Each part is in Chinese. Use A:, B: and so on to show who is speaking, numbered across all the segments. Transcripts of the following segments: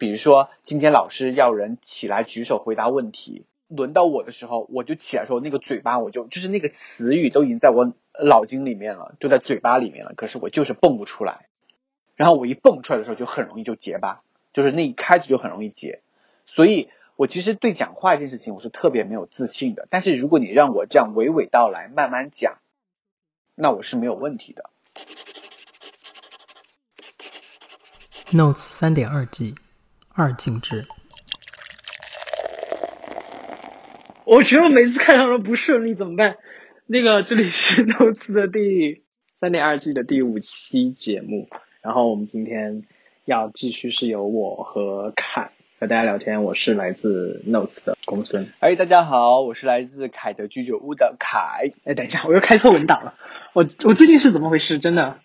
A: 比如说今天老师要人起来举手回答问题，轮到我的时候，我就起来说那个嘴巴我就就是那个词语都已经在我脑筋里面了，就在嘴巴里面了，可是我就是蹦不出来。然后我一蹦出来的时候就很容易就结巴，就是那一开始就很容易结。所以我其实对讲话这件事情我是特别没有自信的。但是如果你让我这样娓娓道来慢慢讲，那我是没有问题的。
B: Notes 三点二 G 二进制。
C: 我觉得我每次开场都不顺利，怎么办？那个这里是 Notes 的第三点二季的第五期节目，然后我们今天要继续是由我和凯和大家聊天。我是来自 Notes 的公孙。
A: 哎，大家好，我是来自凯德居酒屋的凯。
C: 哎，等一下，我又开错文档了。我我最近是怎么回事？真的，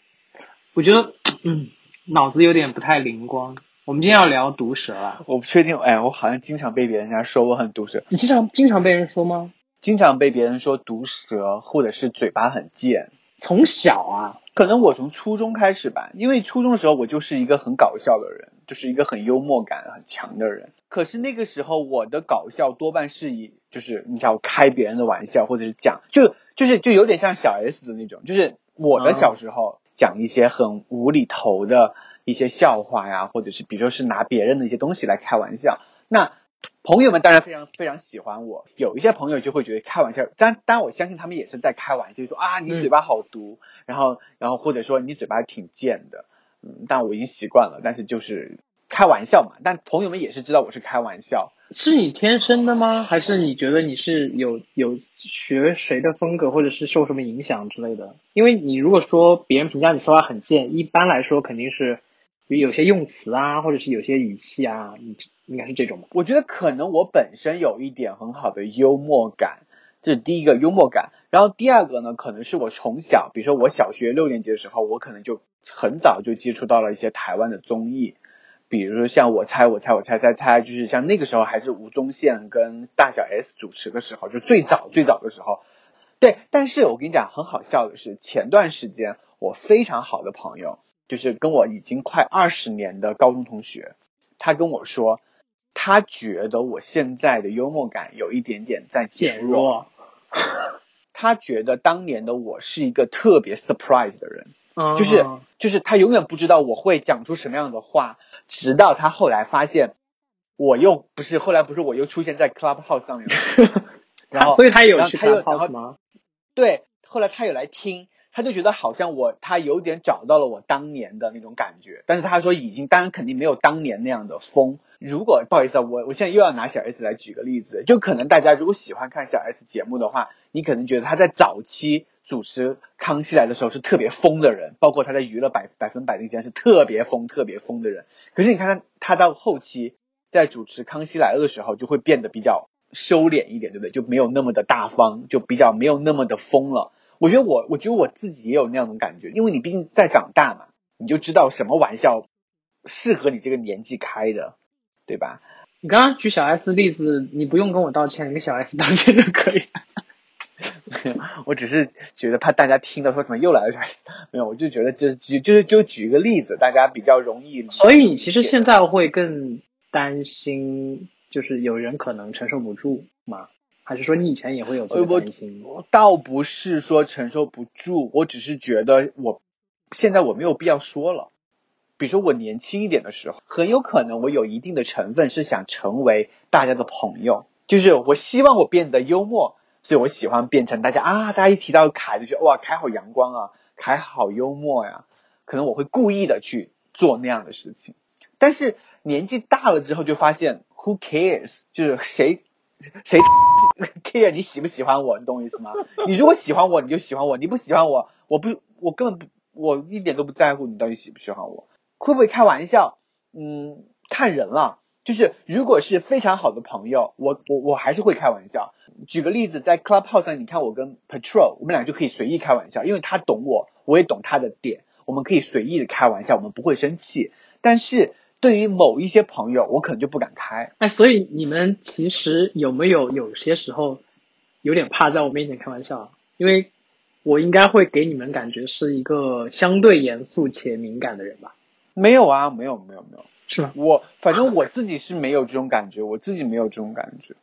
C: 我觉得嗯，脑子有点不太灵光。我们今天要聊毒舌了。
A: 我不确定，哎，我好像经常被别人家说我很毒舌，
C: 你经常经常被人说吗？
A: 经常被别人说毒舌，或者是嘴巴很贱。
C: 从小啊，
A: 可能我从初中开始吧，因为初中的时候我就是一个很搞笑的人，就是一个很幽默感很强的人。可是那个时候我的搞笑多半是以就是你知道开别人的玩笑，或者是讲就就是就有点像小 S 的那种，就是我的小时候讲一些很无厘头的一些笑话呀，或者是比如说是拿别人的一些东西来开玩笑，那。朋友们当然非常非常喜欢我，有一些朋友就会觉得开玩笑，但但我相信他们也是在开玩笑，说啊你嘴巴好毒，然后然后或者说你嘴巴挺贱的，嗯，但我已经习惯了，但是就是开玩笑嘛，但朋友们也是知道我是开玩笑。
C: 是你天生的吗？还是你觉得你是有有学谁的风格，或者是受什么影响之类的？因为你如果说别人评价你说话很贱，一般来说肯定是有些用词啊，或者是有些语气啊，你应该是这种吧？
A: 我觉得可能我本身有一点很好的幽默感，这是第一个幽默感。然后第二个呢，可能是我从小，比如说我小学六年级的时候，我可能就很早就接触到了一些台湾的综艺，比如说像我猜我猜我猜猜猜，就是像那个时候还是吴宗宪跟大小 S 主持的时候，就最早最早的时候。对，但是我跟你讲，很好笑的是，前段时间我非常好的朋友，就是跟我已经快二十年的高中同学，他跟我说。他觉得我现在的幽默感有一点点在减弱，他觉得当年的我是一个特别 surprise 的人，
C: 嗯、
A: 就是就是他永远不知道我会讲出什么样的话，直到他后来发现我又不是后来不是我又出现在 Clubhouse 上面了，然后
C: 所以他有去 Clubhouse 吗？
A: 对，后来他有来听。他就觉得好像我他有点找到了我当年的那种感觉，但是他说已经当然肯定没有当年那样的疯。如果不好意思啊，我我现在又要拿小 S 来举个例子，就可能大家如果喜欢看小 S 节目的话，你可能觉得他在早期主持《康熙来的时候是特别疯的人，包括他在娱乐百百分百那天是特别疯特别疯的人。可是你看他他到后期在主持《康熙来了》的时候，就会变得比较收敛一点，对不对？就没有那么的大方，就比较没有那么的疯了。我觉得我，我觉得我自己也有那样的感觉，因为你毕竟在长大嘛，你就知道什么玩笑适合你这个年纪开的，对吧？
C: 你刚刚举小 S 例子，你不用跟我道歉，你跟小 S 道歉就可以。
A: 我只是觉得怕大家听到说什么又来了小 S，没有，我就觉得就举就是就举一个例子，大家比较容易。
C: 所以你其实现在会更担心，就是有人可能承受不住吗？还是说你以前也会有这个担心？
A: 我倒不是说承受不住，我只是觉得我现在我没有必要说了。比如说我年轻一点的时候，很有可能我有一定的成分是想成为大家的朋友，就是我希望我变得幽默，所以我喜欢变成大家啊，大家一提到凯就觉得哇，凯好阳光啊，凯好幽默呀，可能我会故意的去做那样的事情。但是年纪大了之后就发现，Who cares？就是谁。谁 care 你喜不喜欢我？你懂我意思吗？你如果喜欢我，你就喜欢我；你不喜欢我，我不，我根本不，我一点都不在乎你到底喜不喜欢我。会不会开玩笑？嗯，看人了。就是如果是非常好的朋友，我我我还是会开玩笑。举个例子，在 Clubhouse 上，你看我跟 Patrol，我们俩就可以随意开玩笑，因为他懂我，我也懂他的点，我们可以随意的开玩笑，我们不会生气。但是对于某一些朋友，我可能就不敢开。
C: 哎，所以你们其实有没有有些时候有点怕在我面前开玩笑？因为我应该会给你们感觉是一个相对严肃且敏感的人吧？
A: 没有啊，没有，没有，没有。
C: 是吧？
A: 我反正我自己是没有这种感觉，我自己没有这种感觉。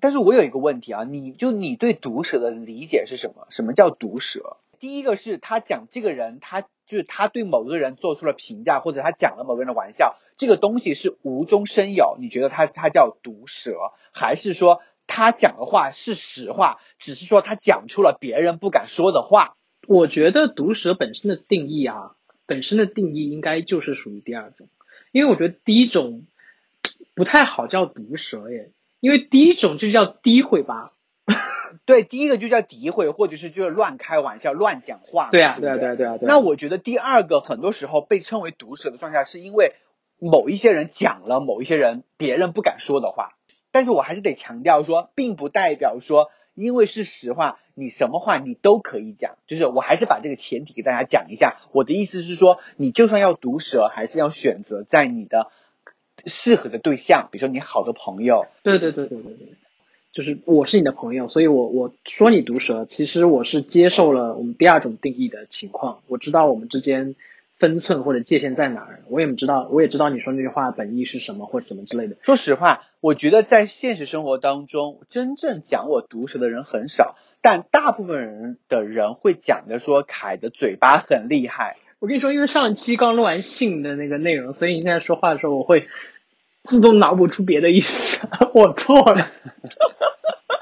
A: 但是我有一个问题啊，你就你对毒舌的理解是什么？什么叫毒舌？第一个是他讲这个人，他就是他对某个人做出了评价，或者他讲了某个人的玩笑，这个东西是无中生有，你觉得他他叫毒舌，还是说他讲的话是实话，只是说他讲出了别人不敢说的话？
C: 我觉得毒舌本身的定义啊，本身的定义应该就是属于第二种，因为我觉得第一种不太好叫毒舌耶，因为第一种就叫诋毁吧。
A: 对，第一个就叫诋毁，或者是就是乱开玩笑、乱讲话。
C: 对啊，
A: 对
C: 对啊，对啊，对啊。对啊
A: 那我觉得第二个很多时候被称为毒舌的状态，是因为某一些人讲了某一些人别人不敢说的话。但是我还是得强调说，并不代表说因为是实话，你什么话你都可以讲。就是我还是把这个前提给大家讲一下。我的意思是说，你就算要毒舌，还是要选择在你的适合的对象，比如说你好的朋友，
C: 对对对对对对，就是我是你的朋友，所以我我说你毒舌，其实我是接受了我们第二种定义的情况，我知道我们之间分寸或者界限在哪儿，我也知道我也知道你说那句话本意是什么或者什么之类的。
A: 说实话，我觉得在现实生活当中，真正讲我毒舌的人很少，但大部分人的人会讲的说凯的嘴巴很厉害。
C: 我跟你说，因为上期刚录完性的那个内容，所以你现在说话的时候，我会自动脑补出别的意思，我错了。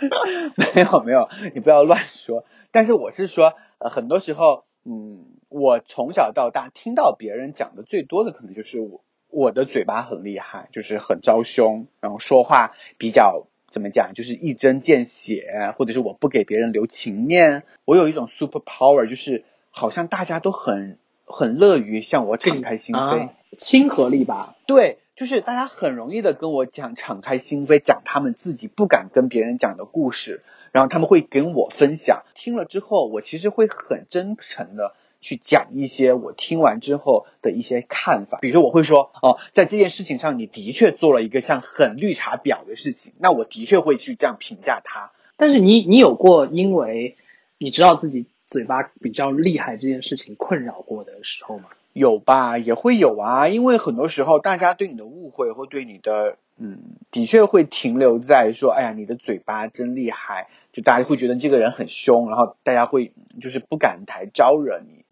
A: 没有没有，你不要乱说。但是我是说，呃，很多时候，嗯，我从小到大听到别人讲的最多的，可能就是我我的嘴巴很厉害，就是很招凶，然后说话比较怎么讲，就是一针见血，或者是我不给别人留情面。我有一种 super power，就是好像大家都很很乐于向我敞开心扉。
C: 啊，亲和力吧，
A: 对，就是大家很容易的跟我讲，敞开心扉，讲他们自己不敢跟别人讲的故事，然后他们会跟我分享。听了之后，我其实会很真诚的去讲一些我听完之后的一些看法。比如说，我会说，哦，在这件事情上，你的确做了一个像很绿茶婊的事情，那我的确会去这样评价他。
C: 但是你你有过因为你知道自己嘴巴比较厉害这件事情困扰过的时候吗？
A: 有吧，也会有啊，因为很多时候大家对你的误会或对你的，嗯，的确会停留在说，哎呀，你的嘴巴真厉害，就大家会觉得这个人很凶，然后大家会就是不敢来招惹你，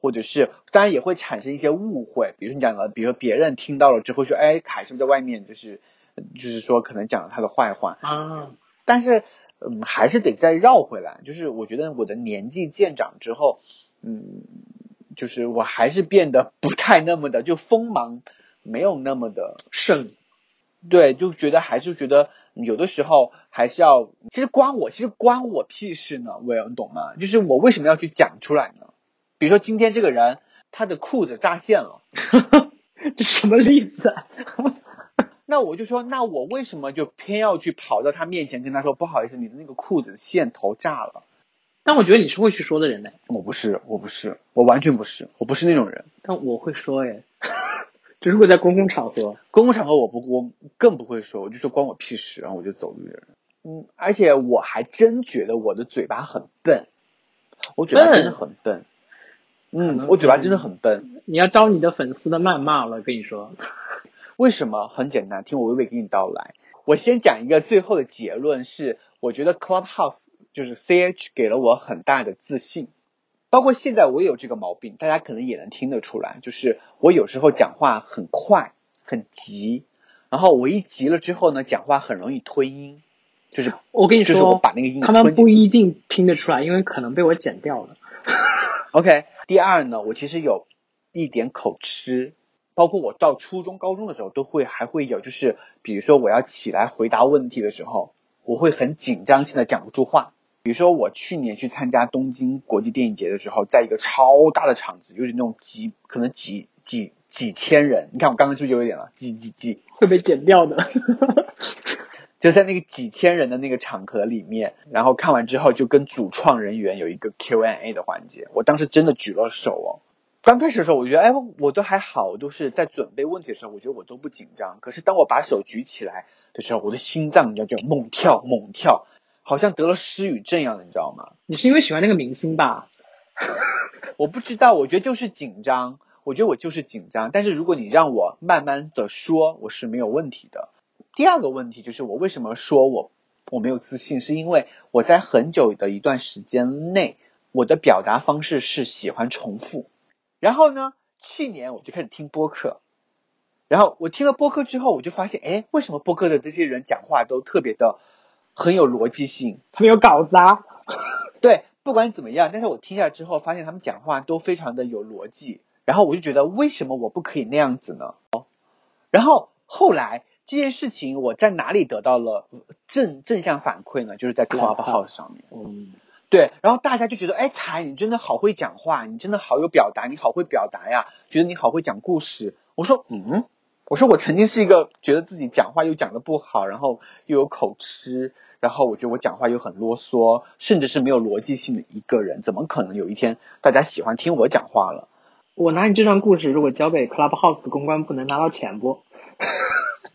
A: 或者是当然也会产生一些误会，比如说你讲了，比如说别人听到了之后说，哎，凯是不是在外面就是就是说可能讲了他的坏话，
C: 啊，
A: 但是嗯，还是得再绕回来，就是我觉得我的年纪渐长之后，嗯。就是我还是变得不太那么的就锋芒，没有那么的
C: 盛，
A: 对，就觉得还是觉得有的时候还是要，其实关我其实关我屁事呢，我你懂吗？就是我为什么要去讲出来呢？比如说今天这个人他的裤子扎线了，
C: 这什么例子啊？
A: 那我就说，那我为什么就偏要去跑到他面前跟他说，不好意思，你的那个裤子线头炸了？
C: 但我觉得你是会去说的人嘞，
A: 我不是，我不是，我完全不是，我不是那种人。
C: 但我会说耶，就是会在公共场合。
A: 公共场合我不，我更不会说，我就说关我屁事，然后我就走路的人。嗯，而且我还真觉得我的嘴巴很笨，我嘴巴真的很笨。嗯，我嘴巴真的很笨。
C: 你要招你的粉丝的谩骂了，跟你说。
A: 为什么？很简单，听我娓娓给你道来。我先讲一个最后的结论是，我觉得 Clubhouse 就是 CH 给了我很大的自信，包括现在我也有这个毛病，大家可能也能听得出来，就是我有时候讲话很快很急，然后我一急了之后呢，讲话很容易吞音，就是
C: 我跟你说，
A: 就是我把那个音
C: 他们不一定听得出来，因为可能被我剪掉了。
A: OK，第二呢，我其实有一点口吃，包括我到初中、高中的时候都会还会有，就是比如说我要起来回答问题的时候，我会很紧张性的讲不出话。比如说我去年去参加东京国际电影节的时候，在一个超大的场子，就是那种几可能几几几千人，你看我刚刚是不是有一点了？几几几，
C: 会被剪掉的。
A: 就在那个几千人的那个场合里面，然后看完之后就跟主创人员有一个 Q&A 的环节，我当时真的举了手哦。刚开始的时候，我觉得哎，我都还好，我都是在准备问题的时候，我觉得我都不紧张。可是当我把手举起来的时候，我的心脏你知道就猛跳猛跳，好像得了失语症一样的，你知道吗？
C: 你是因为喜欢那个明星吧？
A: 我不知道，我觉得就是紧张。我我觉得我就是紧张，但是如果你让我慢慢的说，我是没有问题的。第二个问题就是我为什么说我我没有自信，是因为我在很久的一段时间内，我的表达方式是喜欢重复。然后呢，去年我就开始听播客，然后我听了播客之后，我就发现，哎，为什么播客的这些人讲话都特别的很有逻辑性？
C: 他们有稿子啊。
A: 对，不管怎么样，但是我听下来之后，发现他们讲话都非常的有逻辑。然后我就觉得，为什么我不可以那样子呢？然后后来这件事情，我在哪里得到了正正向反馈呢？就是在 Clubhouse 上面。
C: 嗯，
A: 对，然后大家就觉得，哎，凯，你真的好会讲话，你真的好有表达，你好会表达呀，觉得你好会讲故事。我说，嗯，我说我曾经是一个觉得自己讲话又讲的不好，然后又有口吃，然后我觉得我讲话又很啰嗦，甚至是没有逻辑性的一个人，怎么可能有一天大家喜欢听我讲话了？
C: 我拿你这段故事，如果交给 Clubhouse 的公关部，能拿到钱不？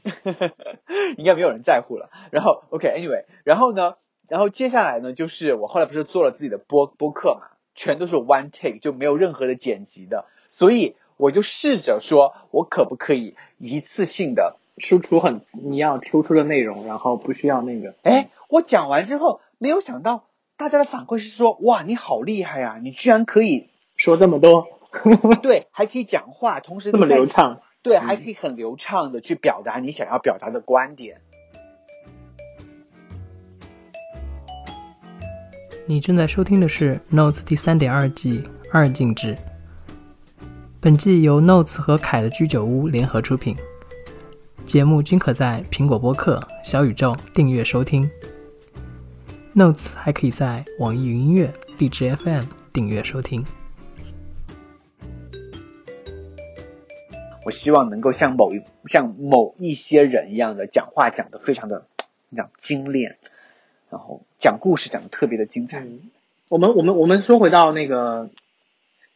A: 应该没有人在乎了。然后，OK，Anyway，然后呢，然后接下来呢，就是我后来不是做了自己的播播客嘛，全都是 one take，就没有任何的剪辑的，所以我就试着说，我可不可以一次性的
C: 输出很你要输出的内容，然后不需要那个。
A: 哎，我讲完之后，没有想到大家的反馈是说，哇，你好厉害呀，你居然可以
C: 说这么多。
A: 对，还可以讲话，同时
C: 这么流畅。
A: 对，还可以很流畅的去表达你想要表达的观点。
B: 你正在收听的是《Notes》第三点二季二进制。本季由 Notes 和凯的居酒屋联合出品，节目均可在苹果播客、小宇宙订阅收听。Notes 还可以在网易云音乐、荔枝 FM 订阅收听。
A: 我希望能够像某一像某一些人一样的讲话讲的非常的讲精炼，然后讲故事讲的特别的精彩。
C: 我们我们我们说回到那个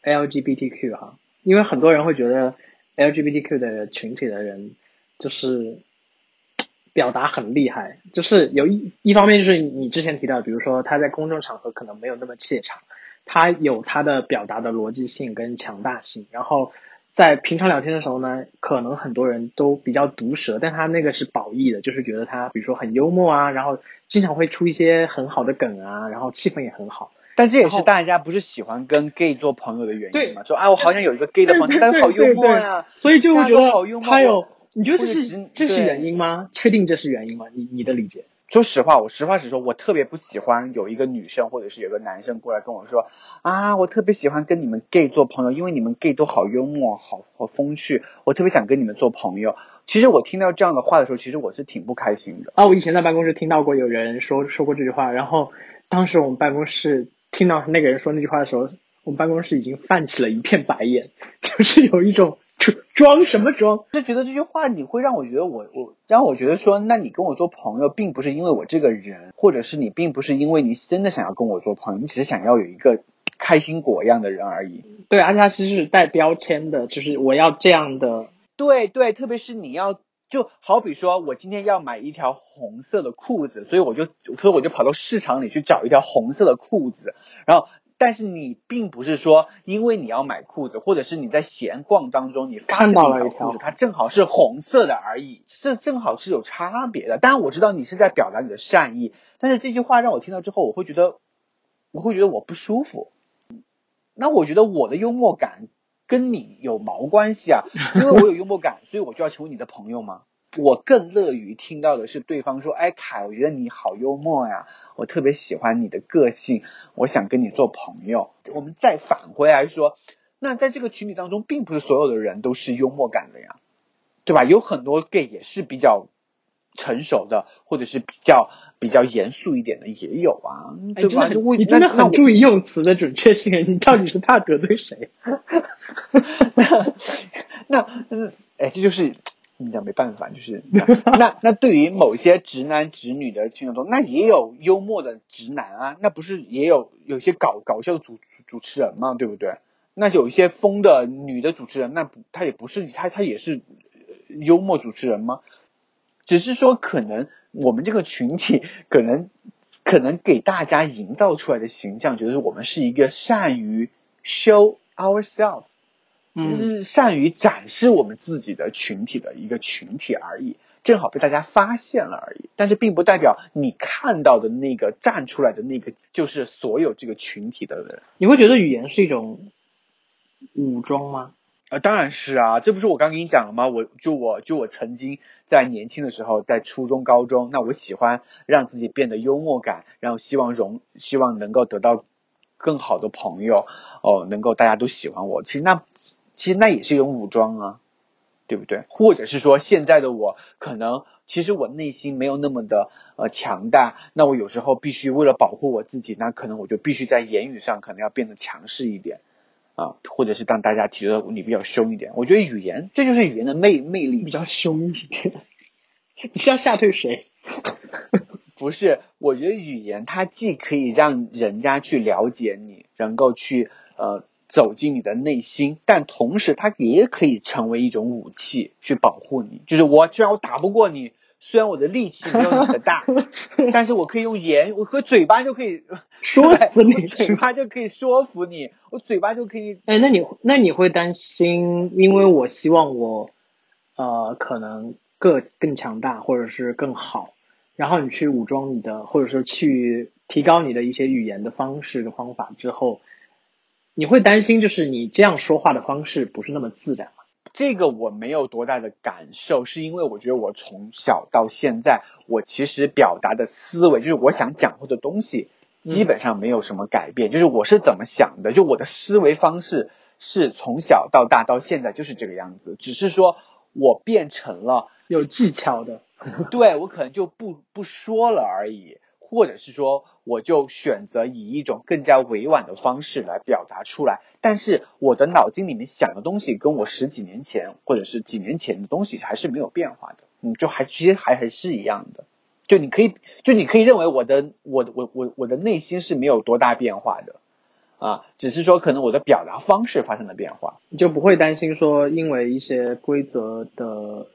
C: LGBTQ 哈，因为很多人会觉得 LGBTQ 的群体的人就是表达很厉害，就是有一一方面就是你之前提到，比如说他在公众场合可能没有那么怯场，他有他的表达的逻辑性跟强大性，然后。在平常聊天的时候呢，可能很多人都比较毒舌，但他那个是褒义的，就是觉得他比如说很幽默啊，然后经常会出一些很好的梗啊，然后气氛也很好。
A: 但这也是大家不是喜欢跟 gay 做朋友的原因
C: 嘛？
A: 说啊，我好想有一个 gay 的朋友，但是好幽默呀，
C: 所以就会觉得他有，你觉得
A: 这
C: 是这是原因吗？确定这是原因吗？你你的理解？
A: 说实话，我实话实说，我特别不喜欢有一个女生或者是有个男生过来跟我说啊，我特别喜欢跟你们 gay 做朋友，因为你们 gay 都好幽默，好好风趣，我特别想跟你们做朋友。其实我听到这样的话的时候，其实我是挺不开心的。
C: 啊，我以前在办公室听到过有人说说过这句话，然后当时我们办公室听到那个人说那句话的时候，我们办公室已经泛起了一片白眼，就是有一种。装什么装？
A: 就觉得这句话你会让我觉得我我让我觉得说，那你跟我做朋友，并不是因为我这个人，或者是你并不是因为你真的想要跟我做朋友，你只是想要有一个开心果一样的人而已。
C: 对，而且他其实是带标签的，就是我要这样的。
A: 对对，特别是你要，就好比说我今天要买一条红色的裤子，所以我就所以我就跑到市场里去找一条红色的裤子，然后。但是你并不是说，因为你要买裤子，或者是你在闲逛当中你
C: 看到了
A: 一条裤子，它正好是红色的而已，这正好是有差别的。当然我知道你是在表达你的善意，但是这句话让我听到之后，我会觉得，我会觉得我不舒服。那我觉得我的幽默感跟你有毛关系啊？因为我有幽默感，所以我就要成为你的朋友吗？我更乐于听到的是对方说：“哎，凯，我觉得你好幽默呀，我特别喜欢你的个性，我想跟你做朋友。”我们再返回来说，那在这个群体当中，并不是所有的人都是幽默感的呀，对吧？有很多 gay 也是比较成熟的，或者是比较比较严肃一点的也有啊，对吧？
C: 你真的很注意用词的准确性，你到底是怕得罪谁？
A: 那那哎，这就是。你讲没办法，就是那那对于某些直男直女的听众中，那也有幽默的直男啊，那不是也有有些搞搞笑的主主持人嘛，对不对？那有一些疯的女的主持人，那不她也不是她她也是幽默主持人吗？只是说可能我们这个群体可能可能给大家营造出来的形象，就是我们是一个善于 show ourselves。
C: 嗯，
A: 善于展示我们自己的群体的一个群体而已，正好被大家发现了而已。但是并不代表你看到的那个站出来的那个就是所有这个群体的人。
C: 你会觉得语言是一种武装吗？
A: 啊，当然是啊，这不是我刚跟你讲了吗？我就我就我曾经在年轻的时候，在初中、高中，那我喜欢让自己变得幽默感，然后希望融，希望能够得到更好的朋友，哦，能够大家都喜欢我。其实那其实那也是一种武装啊，对不对？或者是说现在的我，可能其实我内心没有那么的呃强大，那我有时候必须为了保护我自己，那可能我就必须在言语上可能要变得强势一点。啊，或者是当大家提到你比较凶一点，我觉得语言这就是语言的魅魅力，
C: 比较凶一点。你是要吓退谁？
A: 不是，我觉得语言它既可以让人家去了解你，能够去呃走进你的内心，但同时它也可以成为一种武器去保护你。就是我虽然我打不过你。虽然我的力气没有你的大，但是我可以用言，我和嘴巴就可以
C: 说死你，
A: 嘴巴就可以说服你，我嘴巴就可以。
C: 哎，那你那你会担心，因为我希望我呃可能更更强大，或者是更好，然后你去武装你的，或者说去提高你的一些语言的方式的方法之后，你会担心就是你这样说话的方式不是那么自然吗。
A: 这个我没有多大的感受，是因为我觉得我从小到现在，我其实表达的思维，就是我想讲的东西，基本上没有什么改变。就是我是怎么想的，就我的思维方式是从小到大到现在就是这个样子，只是说我变成了
C: 有技巧的，
A: 对我可能就不不说了而已。或者是说，我就选择以一种更加委婉的方式来表达出来，但是我的脑筋里面想的东西跟我十几年前或者是几年前的东西还是没有变化的，嗯，就还其实还还是一样的，就你可以就你可以认为我的我我我我的内心是没有多大变化的，啊，只是说可能我的表达方式发生了变化，
C: 就不会担心说因为一些规则的，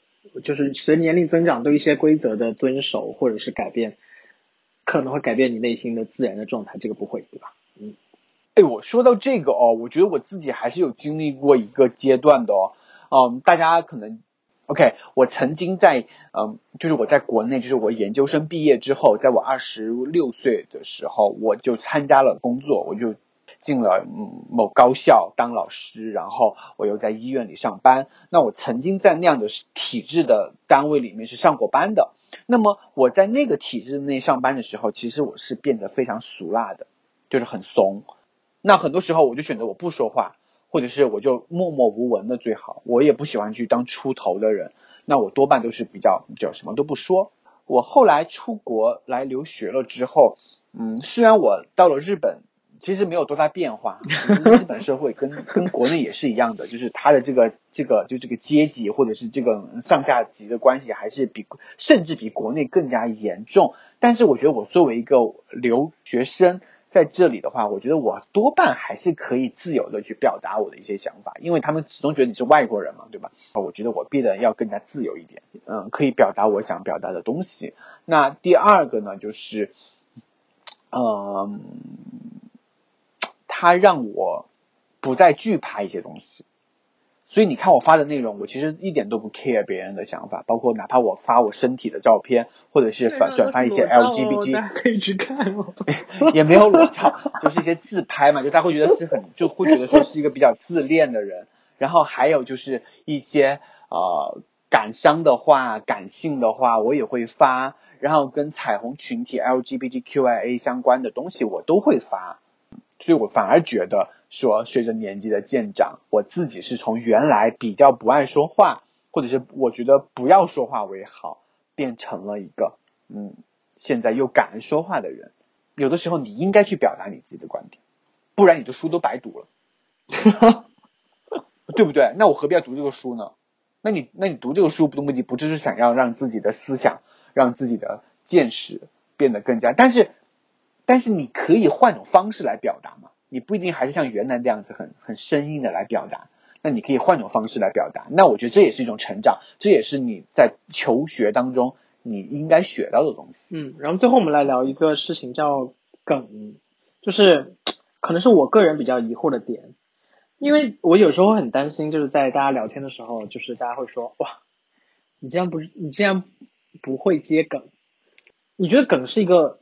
C: 就是随年龄增长对一些规则的遵守或者是改变。可能会改变你内心的自然的状态，这个不会，对吧？嗯，
A: 哎，我说到这个哦，我觉得我自己还是有经历过一个阶段的哦，嗯，大家可能，OK，我曾经在，嗯，就是我在国内，就是我研究生毕业之后，在我二十六岁的时候，我就参加了工作，我就进了嗯某高校当老师，然后我又在医院里上班。那我曾经在那样的体制的单位里面是上过班的。那么我在那个体制内上班的时候，其实我是变得非常俗辣的，就是很怂。那很多时候我就选择我不说话，或者是我就默默无闻的最好。我也不喜欢去当出头的人，那我多半都是比较比较什么都不说。我后来出国来留学了之后，嗯，虽然我到了日本。其实没有多大变化，日本社会跟跟国内也是一样的，就是它的这个这个就这个阶级或者是这个上下级的关系还是比甚至比国内更加严重。但是我觉得我作为一个留学生在这里的话，我觉得我多半还是可以自由的去表达我的一些想法，因为他们始终觉得你是外国人嘛，对吧？我觉得我变得要更加自由一点，嗯，可以表达我想表达的东西。那第二个呢，就是，嗯。他让我不再惧怕一些东西，所以你看我发的内容，我其实一点都不 care 别人的想法，包括哪怕我发我身体的照片，或者是转转发一些 LGBT，
C: 可以去看哦，
A: 也没有裸照，就是一些自拍嘛，就他会觉得是很，就会觉得说是一个比较自恋的人。然后还有就是一些呃感伤的话、感性的话，我也会发，然后跟彩虹群体 LGBTQIA 相关的东西，我都会发。所以我反而觉得说，随着年纪的渐长，我自己是从原来比较不爱说话，或者是我觉得不要说话为好，变成了一个嗯，现在又敢说话的人。有的时候你应该去表达你自己的观点，不然你的书都白读了，对不对？那我何必要读这个书呢？那你那你读这个书的目的不就是想要让自己的思想、让自己的见识变得更加？但是。但是你可以换种方式来表达嘛？你不一定还是像原来这样子很很生硬的来表达。那你可以换种方式来表达。那我觉得这也是一种成长，这也是你在求学当中你应该学到的东西。
C: 嗯，然后最后我们来聊一个事情，叫梗，就是可能是我个人比较疑惑的点。因为我有时候会很担心，就是在大家聊天的时候，就是大家会说哇，你这样不是你这样不会接梗，你觉得梗是一个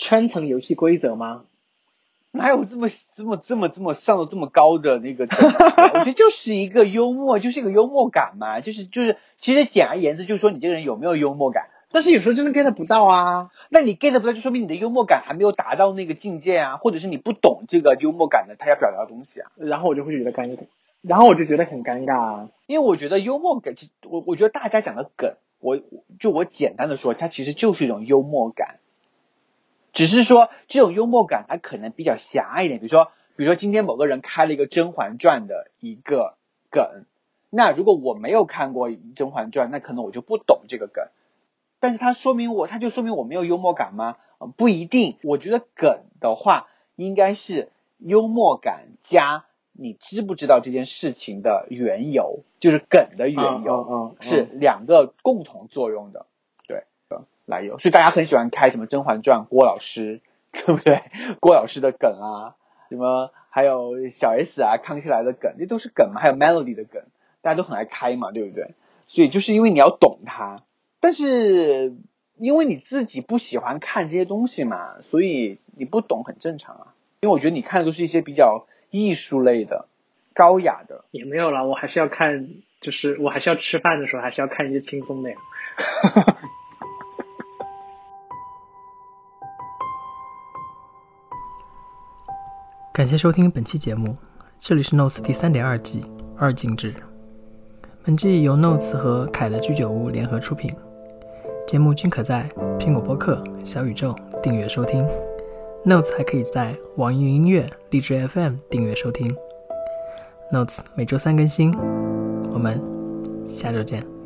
C: 圈层游戏规则吗？
A: 哪有这么这么这么这么上的这么高的那个？我觉得就是一个幽默，就是一个幽默感嘛，就是就是，其实简而言之就是说你这个人有没有幽默感。
C: 但是有时候真的 get 不到啊。
A: 那你 get 不到，就说明你的幽默感还没有达到那个境界啊，或者是你不懂这个幽默感的他要表达的东西啊。
C: 然后我就会觉得尴尬，然后我就觉得很尴尬啊。
A: 因为我觉得幽默感，其我我觉得大家讲的梗，我就我简单的说，它其实就是一种幽默感，只是说这种幽默感它可能比较狭隘一点。比如说，比如说今天某个人开了一个《甄嬛传》的一个梗，那如果我没有看过《甄嬛传》，那可能我就不懂这个梗。但是它说明我，它就说明我没有幽默感吗？呃不一定。我觉得梗的话，应该是幽默感加你知不知道这件事情的缘由，就是梗的缘由。
C: 嗯嗯嗯
A: 是两个共同作用的，对，来由，所以大家很喜欢开什么《甄嬛传》郭老师，对不对？郭老师的梗啊，什么还有小 S 啊、康熙来的梗，那都是梗嘛，还有 Melody 的梗，大家都很爱开嘛，对不对？所以就是因为你要懂它，但是因为你自己不喜欢看这些东西嘛，所以你不懂很正常啊。因为我觉得你看的都是一些比较艺术类的、高雅的，
C: 也没有啦，我还是要看，就是我还是要吃饭的时候，还是要看一些轻松的呀。
B: 感谢收听本期节目，这里是 Notes 第三点二季二进制。本季由 Notes 和凯的居酒屋联合出品，节目均可在苹果播客、小宇宙订阅收听。Notes 还可以在网易云音乐、荔枝 FM 订阅收听。Notes 每周三更新，我们下周见。